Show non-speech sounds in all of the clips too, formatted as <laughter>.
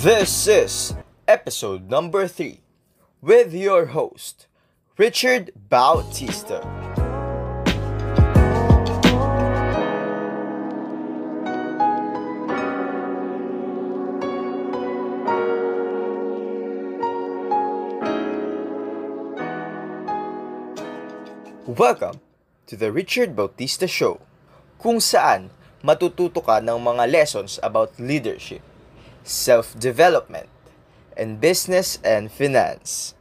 This is episode number 3 with your host, Richard Bautista. Welcome to the Richard Bautista Show, kung saan matututo ka ng mga lessons about leadership, self-development, and business and finance.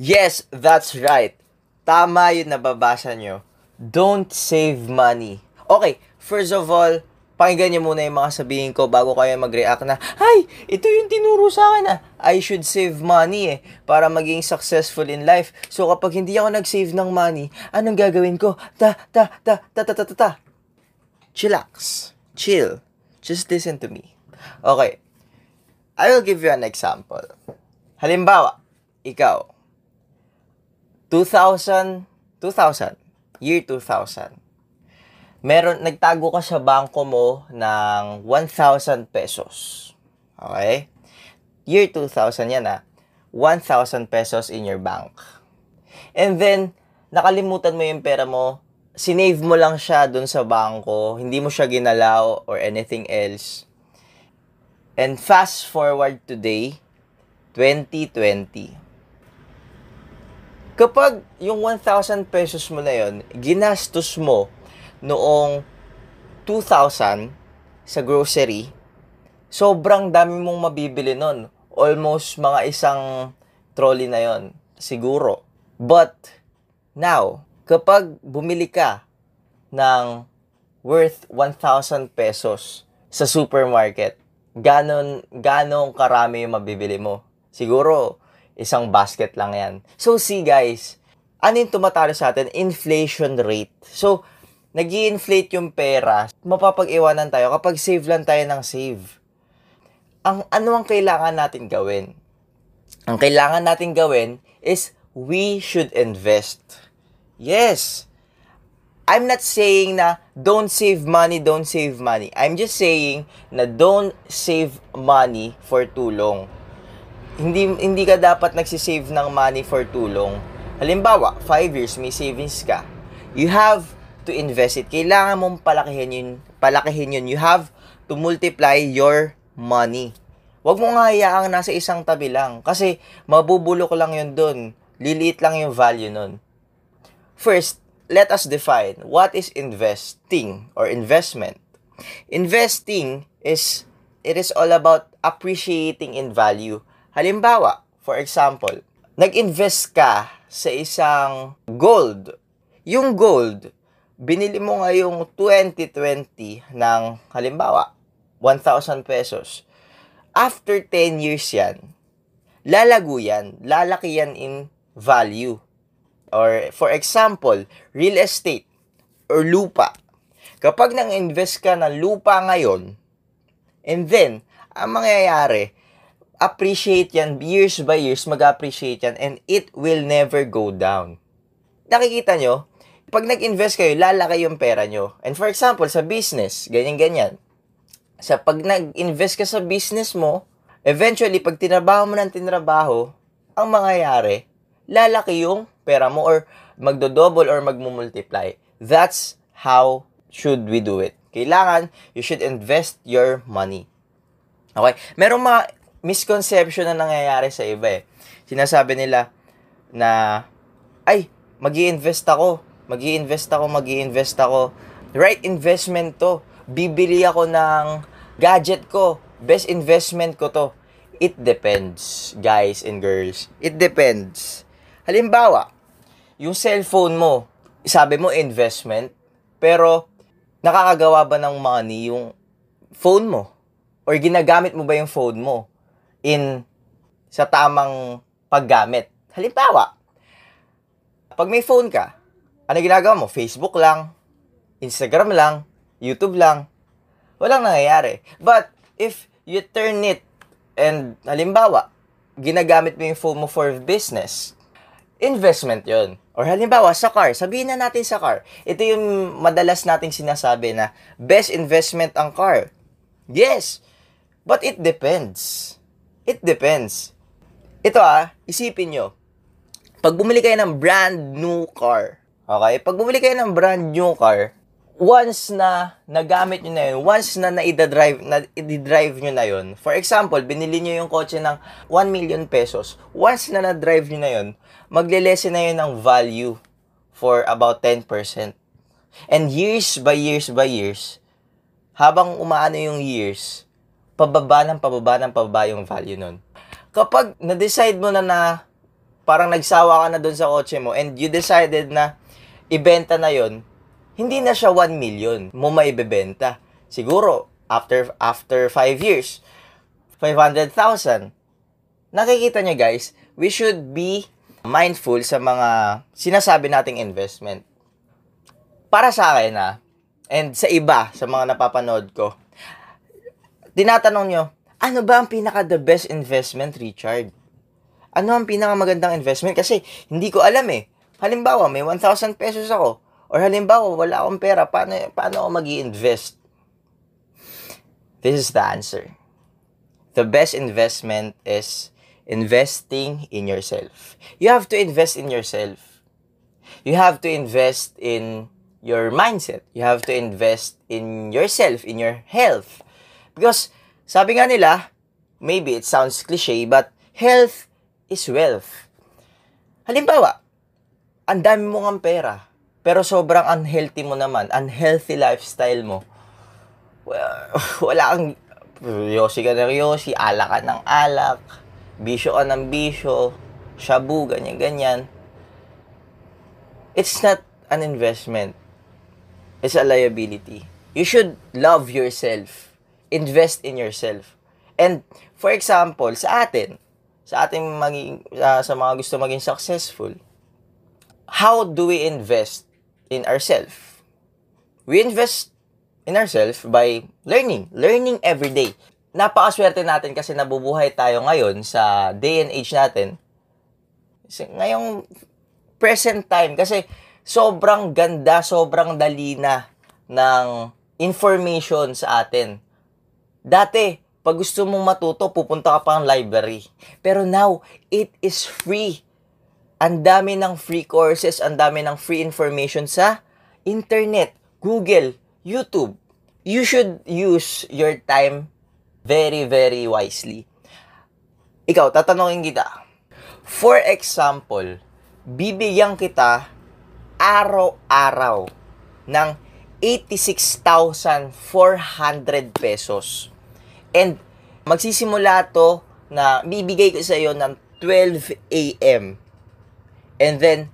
Yes, that's right. Tama yung nababasa nyo. Don't save money. Okay, first of all, pakinggan nyo muna yung mga sabihin ko bago kayo mag-react na, Ay, ito yung tinuro sa akin ah. I should save money eh, para maging successful in life. So kapag hindi ako nag-save ng money, anong gagawin ko? Ta, ta, ta, ta, ta, ta, ta, ta. Chillax. Chill. Just listen to me. Okay. I will give you an example. Halimbawa, ikaw, 2000, 2000, year 2000, meron, nagtago ka sa bangko mo ng 1,000 pesos. Okay? Year 2000 yan ah. 1,000 pesos in your bank. And then, nakalimutan mo yung pera mo, sinave mo lang siya dun sa bangko, hindi mo siya ginalaw or anything else. And fast forward today, 2020. Kapag yung 1,000 pesos mo na yon, ginastos mo noong 2000 sa grocery, sobrang dami mong mabibili nun. Almost mga isang trolley na yon siguro. But, now, kapag bumili ka ng worth 1,000 pesos sa supermarket, ganon, ganon karami yung mabibili mo. Siguro, isang basket lang yan. So, see guys, ano yung tumatalo sa atin? Inflation rate. So, nag inflate yung pera, mapapag-iwanan tayo kapag save lang tayo ng save. Ang ano ang kailangan natin gawin? Ang kailangan natin gawin is we should invest. Yes. I'm not saying na don't save money, don't save money. I'm just saying na don't save money for too long. Hindi hindi ka dapat nagsisave ng money for too long. Halimbawa, 5 years may savings ka. You have to invest it. Kailangan mong palakihin yun, palakihin yun. You have to multiply your money. Huwag mo nga hayaang nasa isang tabi lang. Kasi mabubulok lang yun dun. Liliit lang yung value nun. First, let us define what is investing or investment. Investing is, it is all about appreciating in value. Halimbawa, for example, nag-invest ka sa isang gold. Yung gold, binili mo ngayong 2020 ng halimbawa 1,000 pesos. After 10 years yan, lalago yan, lalaki yan in value. Or for example, real estate or lupa. Kapag nang-invest ka ng lupa ngayon, and then, ang mangyayari, appreciate yan, years by years, mag-appreciate yan, and it will never go down. Nakikita nyo, pag nag-invest kayo, lalaki yung pera nyo. And for example, sa business, ganyan-ganyan. Sa pag nag-invest ka sa business mo, eventually, pag tinabaho mo ng tinabaho, ang mangyayari, lalaki yung pera mo or magdo-double or magmumultiply. That's how should we do it. Kailangan, you should invest your money. Okay? Merong mga misconception na nangyayari sa iba eh. Sinasabi nila na, ay, mag invest ako mag invest ako, mag invest ako. Right investment to. Bibili ako ng gadget ko. Best investment ko to. It depends, guys and girls. It depends. Halimbawa, yung cellphone mo, sabi mo investment, pero nakakagawa ba ng money yung phone mo? Or ginagamit mo ba yung phone mo in sa tamang paggamit? Halimbawa, pag may phone ka, ano ginagawa mo? Facebook lang, Instagram lang, YouTube lang. Walang nangyayari. But, if you turn it, and halimbawa, ginagamit mo yung phone mo for business, investment yon Or halimbawa, sa car, sabihin na natin sa car, ito yung madalas nating sinasabi na best investment ang car. Yes, but it depends. It depends. Ito ah, isipin nyo. Pag bumili kayo ng brand new car, okay? Pag bumili kayo ng brand new car, once na nagamit nyo na yun, once na na-drive na i-drive nyo na yun, for example, binili nyo yung kotse ng 1 million pesos, once na na-drive nyo na yun, magle-lessen na yun ng value for about 10%. And years by years by years, habang umaano yung years, pababa ng pababa ng pababa yung value nun. Kapag na-decide mo na na parang nagsawa ka na doon sa kotse mo and you decided na ibenta na yon hindi na siya 1 million mo maibebenta. Siguro, after after 5 years, 500,000. Nakikita niya guys, we should be mindful sa mga sinasabi nating investment. Para sa akin na, and sa iba, sa mga napapanood ko, tinatanong nyo, ano ba ang pinaka the best investment, Richard? Ano ang pinaka magandang investment? Kasi hindi ko alam eh. Halimbawa, may 1,000 pesos ako Or halimbawa, wala akong pera, paano, paano ako mag invest This is the answer. The best investment is investing in yourself. You have to invest in yourself. You have to invest in your mindset. You have to invest in yourself, in your health. Because, sabi nga nila, maybe it sounds cliche, but health is wealth. Halimbawa, ang dami mong ang pera pero sobrang unhealthy mo naman, unhealthy lifestyle mo. <laughs> Wala kang yosi ka ng yosi, alak ka ng alak, bisyo ka ng bisyo, shabu, ganyan-ganyan. It's not an investment. It's a liability. You should love yourself. Invest in yourself. And, for example, sa atin, sa ating maging, uh, sa mga gusto maging successful, how do we invest in ourselves. We invest in ourselves by learning. Learning every day. Napakaswerte natin kasi nabubuhay tayo ngayon sa day and age natin. Ngayong present time kasi sobrang ganda, sobrang dali na ng information sa atin. Dati, pag gusto mong matuto, pupunta ka pa ng library. Pero now, it is free ang dami ng free courses, ang dami ng free information sa internet, Google, YouTube. You should use your time very, very wisely. Ikaw, tatanungin kita. For example, bibigyan kita araw-araw ng 86,400 pesos. And magsisimula to na bibigay ko sa iyo ng 12 a.m. And then,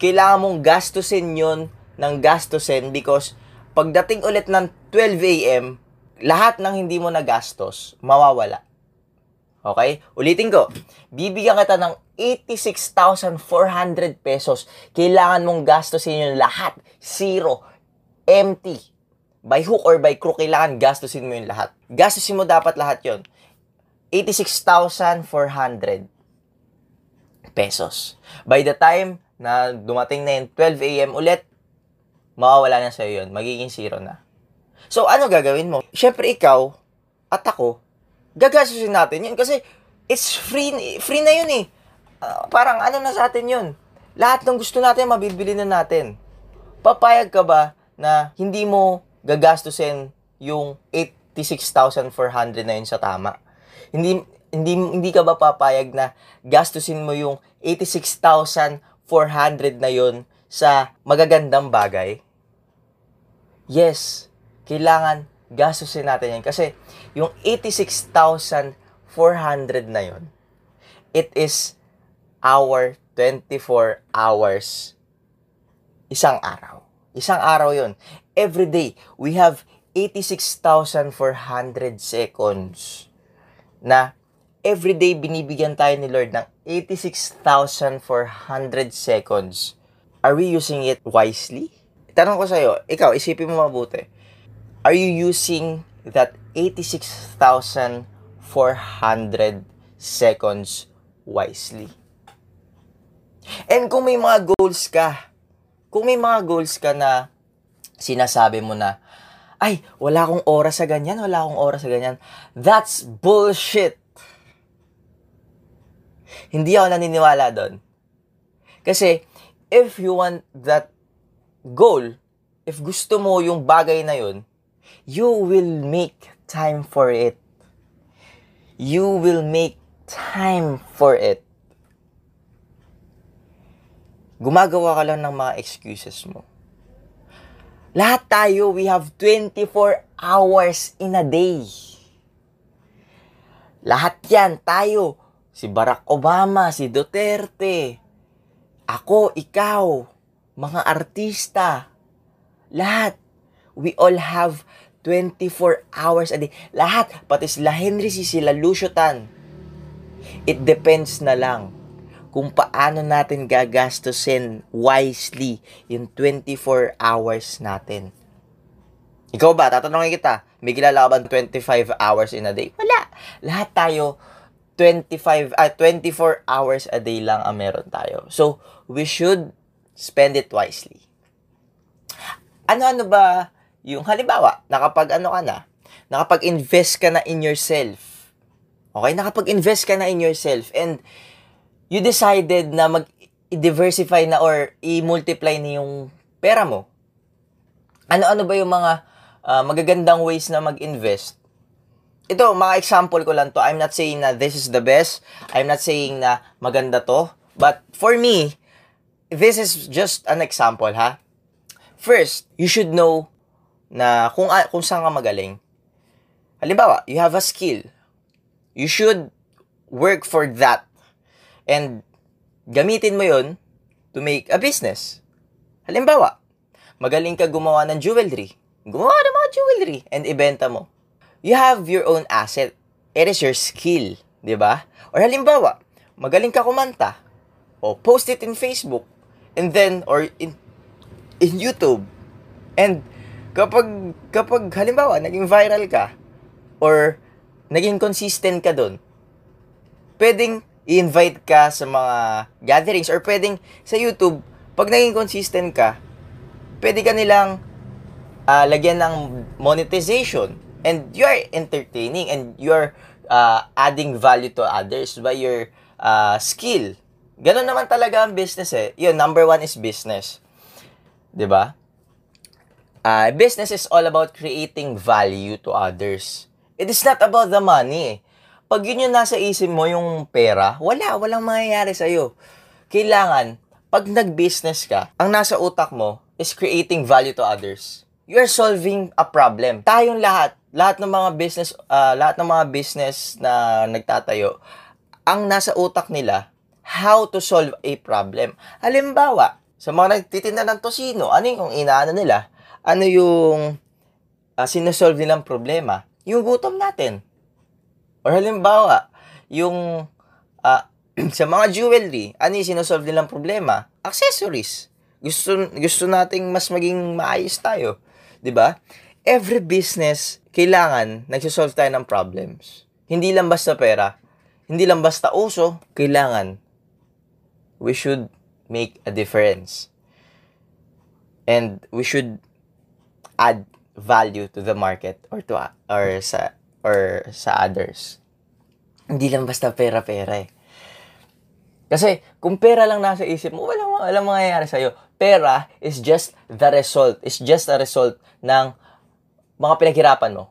kailangan mong gastusin yon ng gastusin because pagdating ulit ng 12 a.m., lahat ng hindi mo nagastos, mawawala. Okay? Ulitin ko. Bibigyan kita ng 86,400 pesos. Kailangan mong gastusin yun lahat. Zero. Empty. By hook or by crook, kailangan gastusin mo yun lahat. Gastusin mo dapat lahat yon 86,400 pesos. By the time na dumating na yung 12 a.m. ulit, mawawala na sa'yo yun. Magiging zero na. So, ano gagawin mo? Siyempre, ikaw at ako, gagasusin natin yun kasi it's free, free na yun eh. Uh, parang ano na sa atin yun. Lahat ng gusto natin, mabibili na natin. Papayag ka ba na hindi mo gagastusin yung 86,400 na yun sa tama? Hindi, hindi hindi ka ba papayag na gastusin mo yung 86,400 na yon sa magagandang bagay? Yes, kailangan gastusin natin yan kasi yung 86,400 na yon it is our 24 hours isang araw. Isang araw yon Every day, we have 86,400 seconds na everyday binibigyan tayo ni Lord ng 86,400 seconds. Are we using it wisely? Tanong ko sa'yo, ikaw, isipin mo mabuti. Are you using that 86,400 seconds wisely? And kung may mga goals ka, kung may mga goals ka na sinasabi mo na, ay, wala akong oras sa ganyan, wala akong oras sa ganyan, that's bullshit Hindi ako naniniwala doon. Kasi, if you want that goal, if gusto mo yung bagay na yun, you will make time for it. You will make time for it. Gumagawa ka lang ng mga excuses mo. Lahat tayo, we have 24 hours in a day. Lahat yan, tayo. Si Barack Obama, si Duterte, ako, ikaw, mga artista, lahat. We all have 24 hours a day. Lahat, pati sila Henry, si sila Lucio Tan. It depends na lang kung paano natin gagastusin wisely yung 24 hours natin. Ikaw ba? Tatanungin kita, may kilala ka ba 25 hours in a day? Wala. Lahat tayo, 25, uh, 24 hours a day lang ang meron tayo. So, we should spend it wisely. Ano-ano ba yung halimbawa, nakapag ano ka na, nakapag-invest ka na in yourself. Okay, nakapag-invest ka na in yourself and you decided na mag-diversify na or i-multiply na yung pera mo. Ano-ano ba yung mga uh, magagandang ways na mag-invest? Ito, mga example ko lang to. I'm not saying na this is the best. I'm not saying na maganda to. But for me, this is just an example, ha? First, you should know na kung, kung saan ka magaling. Halimbawa, you have a skill. You should work for that And gamitin mo yon to make a business. Halimbawa, magaling ka gumawa ng jewelry. Gumawa ng mga jewelry and ibenta mo. You have your own asset. It is your skill, di ba? Or halimbawa, magaling ka kumanta. O post it in Facebook. And then, or in, in YouTube. And kapag, kapag halimbawa, naging viral ka, or naging consistent ka doon, pwedeng i-invite ka sa mga gatherings or pwedeng sa YouTube, pag naging consistent ka, pwede ka nilang uh, lagyan ng monetization and you are entertaining and you are uh, adding value to others by your uh, skill. Ganun naman talaga ang business eh. Yun, number one is business. ba? Diba? Uh, business is all about creating value to others. It is not about the money. Eh pag yun yung nasa isip mo, yung pera, wala, walang mangyayari sa'yo. Kailangan, pag nag-business ka, ang nasa utak mo is creating value to others. You are solving a problem. Tayong lahat, lahat ng mga business, uh, lahat ng mga business na nagtatayo, ang nasa utak nila, how to solve a problem. Halimbawa, sa mga nagtitinda ng tosino, ano yung inaano nila? Ano yung uh, sinosolve nilang problema? Yung gutom natin Or halimbawa, yung uh, <clears throat> sa mga jewelry, ano yung sinosolve nilang problema? Accessories. Gusto, gusto nating mas maging maayos tayo. ba? Diba? Every business, kailangan nagsisolve tayo ng problems. Hindi lang basta pera. Hindi lang basta uso. Kailangan we should make a difference. And we should add value to the market or to or sa or sa others. Hindi lang basta pera-pera eh. Kasi kung pera lang nasa isip mo, walang, walang mangyayari sa'yo. Pera is just the result. It's just a result ng mga pinaghirapan mo.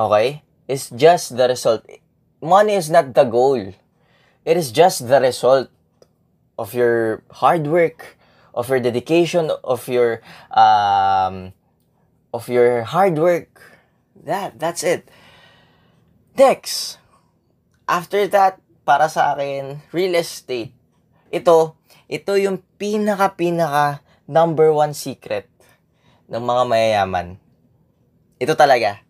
Okay? It's just the result. Money is not the goal. It is just the result of your hard work, of your dedication, of your um, of your hard work, That, that's it. Next, after that, para sa akin, real estate. Ito, ito yung pinaka-pinaka number one secret ng mga mayayaman. Ito talaga.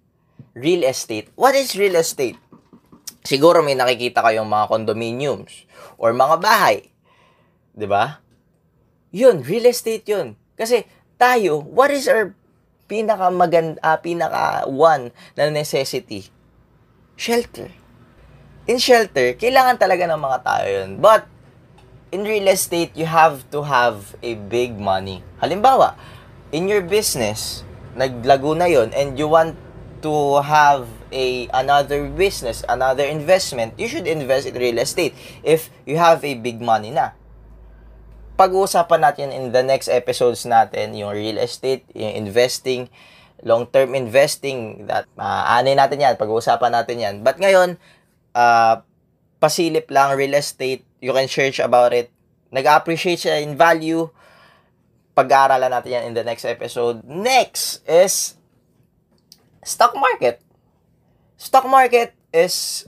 Real estate. What is real estate? Siguro may nakikita kayong mga condominiums or mga bahay. 'Di ba? Yun, real estate yun. Kasi tayo, what is our pinaka maganda, uh, pinaka one na necessity, shelter. In shelter, kailangan talaga ng mga tao yun. But, in real estate, you have to have a big money. Halimbawa, in your business, naglago na yon and you want to have a another business, another investment, you should invest in real estate if you have a big money na. Pag-uusapan natin in the next episodes natin yung real estate, yung investing, long-term investing, that uh, ano natin yan, pag-uusapan natin yan. But ngayon, uh, pasilip lang real estate, you can search about it. Nag-appreciate siya in value. Pag-aaralan natin yan in the next episode. Next is stock market. Stock market is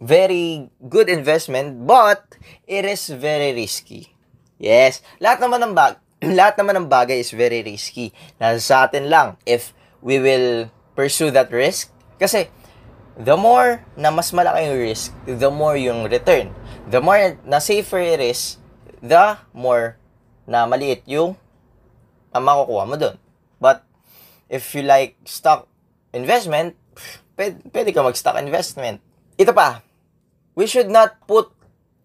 very good investment but it is very risky. Yes, lahat naman ng bag <clears throat> lahat naman ng bagay is very risky. Nasa sa atin lang if we will pursue that risk kasi the more na mas malaki yung risk, the more yung return. The more na safer it is, the more na maliit yung ang makukuha mo doon. But if you like stock investment, pwede, pwede ka mag-stock investment. Ito pa, we should not put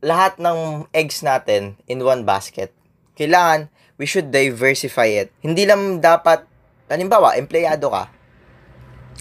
lahat ng eggs natin in one basket. Kailangan, we should diversify it. Hindi lang dapat, halimbawa, empleyado ka,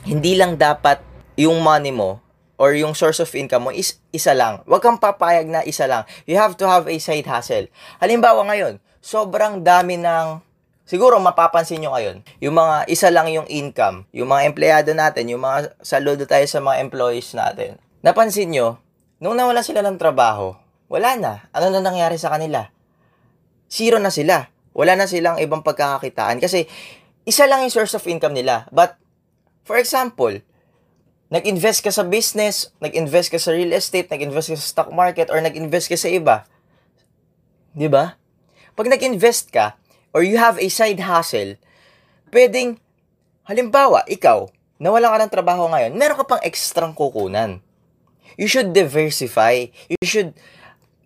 hindi lang dapat yung money mo or yung source of income mo is isa lang. Huwag kang papayag na isa lang. You have to have a side hustle. Halimbawa ngayon, sobrang dami ng siguro mapapansin nyo ngayon, yung mga isa lang yung income, yung mga empleyado natin, yung mga saludo tayo sa mga employees natin. Napansin nyo, nung nawala sila ng trabaho, wala na. Ano na nangyari sa kanila? Zero na sila. Wala na silang ibang pagkakakitaan kasi isa lang yung source of income nila. But, for example, nag-invest ka sa business, nag-invest ka sa real estate, nag-invest ka sa stock market, or nag-invest ka sa iba. Di ba? Pag nag-invest ka, or you have a side hustle, pwedeng, halimbawa, ikaw, nawala ka ng trabaho ngayon, meron ka pang ekstrang kukunan. You should diversify. You should,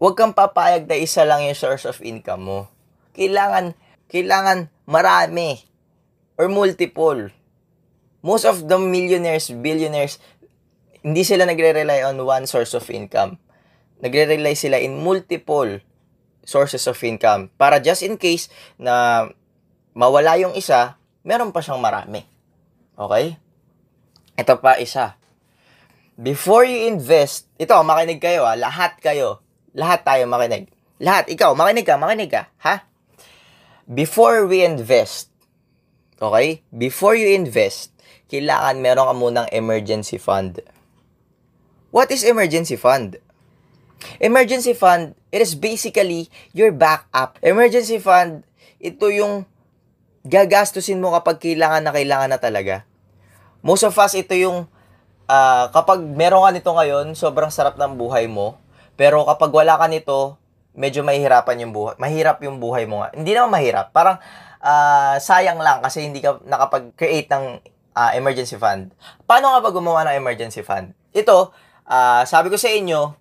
wag kang papayag na isa lang yung source of income mo. Kailangan, kailangan marami or multiple. Most of the millionaires, billionaires, hindi sila nagre-rely on one source of income. Nagre-rely sila in multiple sources of income. Para just in case na mawala yung isa, meron pa siyang marami. Okay? Ito pa isa. Before you invest, ito, makinig kayo ha, lahat kayo. Lahat tayo makinig. Lahat, ikaw, makinig ka, makinig ka, ha? Before we invest, okay? Before you invest, kailangan meron ka munang emergency fund. What is emergency fund? Emergency fund, it is basically your backup. Emergency fund, ito yung gagastusin mo kapag kailangan na kailangan na talaga. Most of us, ito yung uh, kapag meron ka nito ngayon, sobrang sarap ng buhay mo. Pero kapag wala ka nito, medyo mahihirapan yung buhay. Mahirap yung buhay mo nga. Hindi naman mahirap. Parang uh, sayang lang kasi hindi ka nakapag-create ng uh, emergency fund. Paano nga ba gumawa ng emergency fund? Ito, uh, sabi ko sa inyo,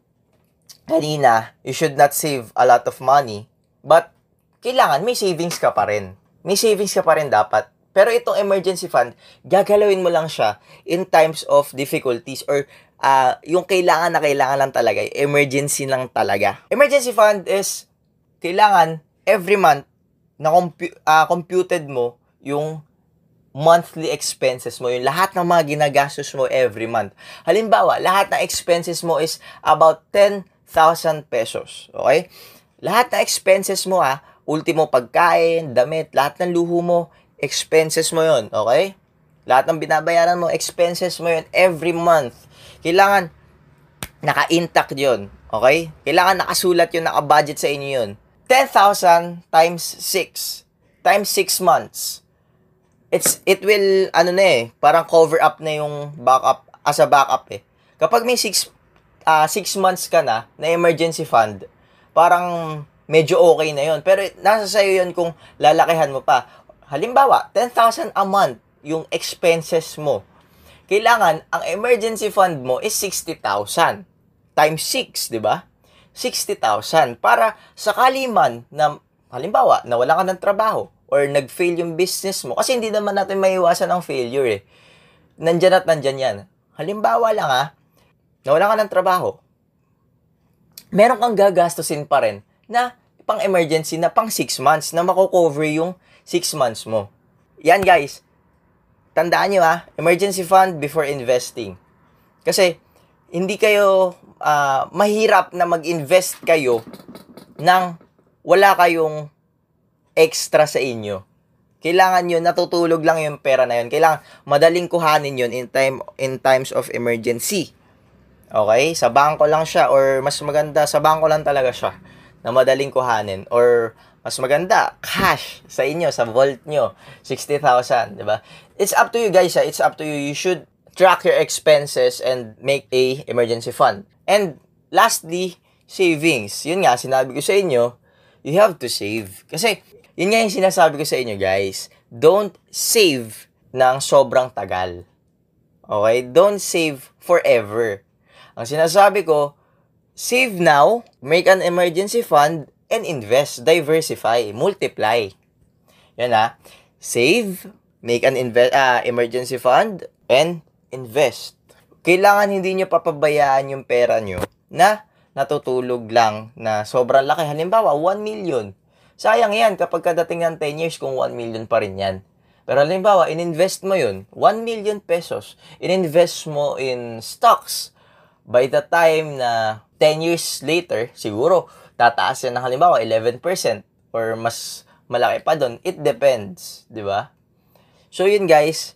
kanina, you should not save a lot of money, but kailangan may savings ka pa rin. May savings ka pa rin dapat. Pero itong emergency fund, gagalawin mo lang siya in times of difficulties or uh, yung kailangan na kailangan lang talaga, emergency lang talaga. Emergency fund is kailangan every month na compu- uh, computed mo yung monthly expenses mo, yung lahat ng mga ginagastos mo every month. Halimbawa, lahat ng expenses mo is about 10 1,000 pesos. Okay? Lahat ng expenses mo ha, ultimo pagkain, damit, lahat ng luho mo, expenses mo yon Okay? Lahat ng binabayaran mo, expenses mo yon every month. Kailangan naka-intact yon Okay? Kailangan nakasulat yun, naka-budget sa inyo yun. 10,000 times 6 times 6 months. It's, it will, ano na eh, parang cover up na yung backup, as a backup eh. Kapag may 6 uh, six months ka na na emergency fund, parang medyo okay na yon Pero nasa sa'yo yon kung lalakihan mo pa. Halimbawa, 10,000 a month yung expenses mo. Kailangan, ang emergency fund mo is 60,000 times 6, di ba? 60,000 para sakali man na halimbawa, nawala ka ng trabaho or nag-fail yung business mo kasi hindi naman natin maiwasan ang failure eh. Nandyan at nandyan yan. Halimbawa lang ah, wala ka ng trabaho, meron kang gagastusin pa rin na pang emergency na pang 6 months na mako-cover yung 6 months mo. Yan guys. Tandaan nyo ha, emergency fund before investing. Kasi, hindi kayo, uh, mahirap na mag-invest kayo nang wala kayong extra sa inyo. Kailangan yun, natutulog lang yung pera na yun. Kailangan madaling kuhanin yun in, time, in times of emergency. Okay? Sa bangko lang siya or mas maganda, sa bangko lang talaga siya na madaling kuhanin or mas maganda, cash sa inyo, sa vault nyo, 60,000, di ba? It's up to you guys, ha? it's up to you. You should track your expenses and make a emergency fund. And lastly, savings. Yun nga, sinabi ko sa inyo, you have to save. Kasi yun nga yung sinasabi ko sa inyo, guys. Don't save ng sobrang tagal. Okay? Don't save forever. Ang sinasabi ko, save now, make an emergency fund, and invest, diversify, multiply. Yan ha. Save, make an inve- uh, emergency fund, and invest. Kailangan hindi nyo papabayaan yung pera nyo na natutulog lang na sobrang laki. Halimbawa, 1 million Sayang yan kapag kadating ng 10 years kung 1 million pa rin yan. Pero halimbawa, in-invest mo yun, 1 million pesos, in-invest mo in stocks. By the time na 10 years later, siguro, tataas yan ng halimbawa 11% or mas malaki pa doon. It depends, di ba? So yun guys,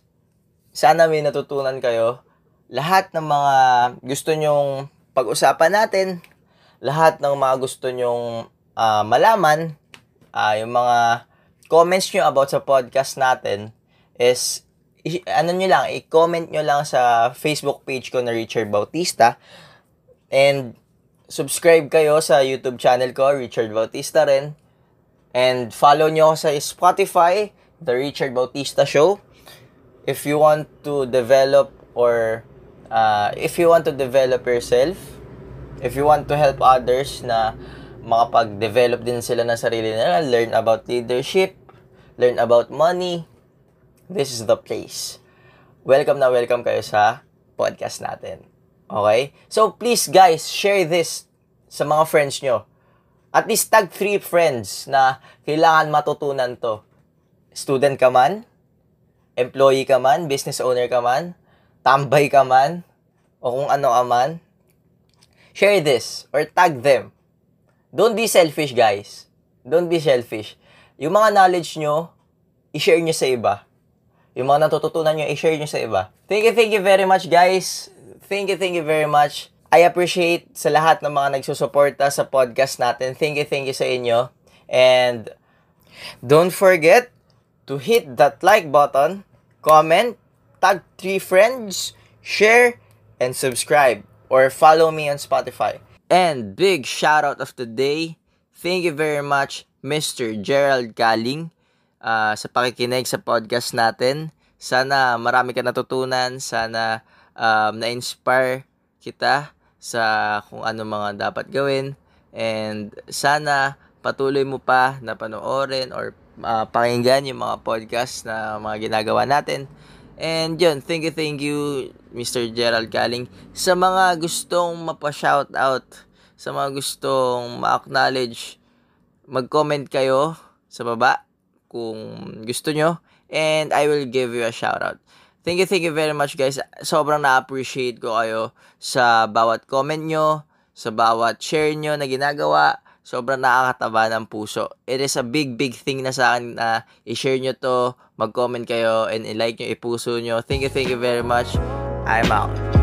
sana may natutunan kayo. Lahat ng mga gusto nyong pag-usapan natin, lahat ng mga gusto nyong uh, malaman, uh, yung mga comments nyo about sa podcast natin is i- ano nyo lang, i-comment nyo lang sa Facebook page ko na Richard Bautista and subscribe kayo sa YouTube channel ko, Richard Bautista rin. And follow nyo ako sa Spotify, The Richard Bautista Show. If you want to develop or uh, if you want to develop yourself, if you want to help others na makapag-develop din sila ng sarili nila, learn about leadership, learn about money, this is the place. Welcome na welcome kayo sa podcast natin. Okay? So, please guys, share this sa mga friends nyo. At least tag three friends na kailangan matutunan to. Student ka man, employee ka man, business owner ka man, tambay ka man, o kung ano ka man, share this or tag them Don't be selfish, guys. Don't be selfish. Yung mga knowledge nyo, i-share nyo sa iba. Yung mga natututunan nyo, i-share nyo sa iba. Thank you, thank you very much, guys. Thank you, thank you very much. I appreciate sa lahat ng mga nagsusuporta sa podcast natin. Thank you, thank you sa inyo. And don't forget to hit that like button, comment, tag three friends, share, and subscribe. Or follow me on Spotify. And big shout out of the day. Thank you very much, Mr. Gerald Galing, uh, sa pakikinig sa podcast natin. Sana marami ka natutunan. Sana um, na-inspire kita sa kung ano mga dapat gawin. And sana patuloy mo pa na panoorin or uh, pakinggan yung mga podcast na mga ginagawa natin. And yun, thank you, thank you, Mr. Gerald Galing. Sa mga gustong mapa-shoutout, sa mga gustong ma-acknowledge, mag-comment kayo sa baba kung gusto nyo. And I will give you a shoutout. Thank you, thank you very much guys. Sobrang na-appreciate ko kayo sa bawat comment nyo, sa bawat share nyo na ginagawa. Sobrang nakakataba ng puso. It is a big, big thing na sa akin na i-share nyo to, mag-comment kayo, and i-like nyo, i-puso nyo. Thank you, thank you very much. I'm out.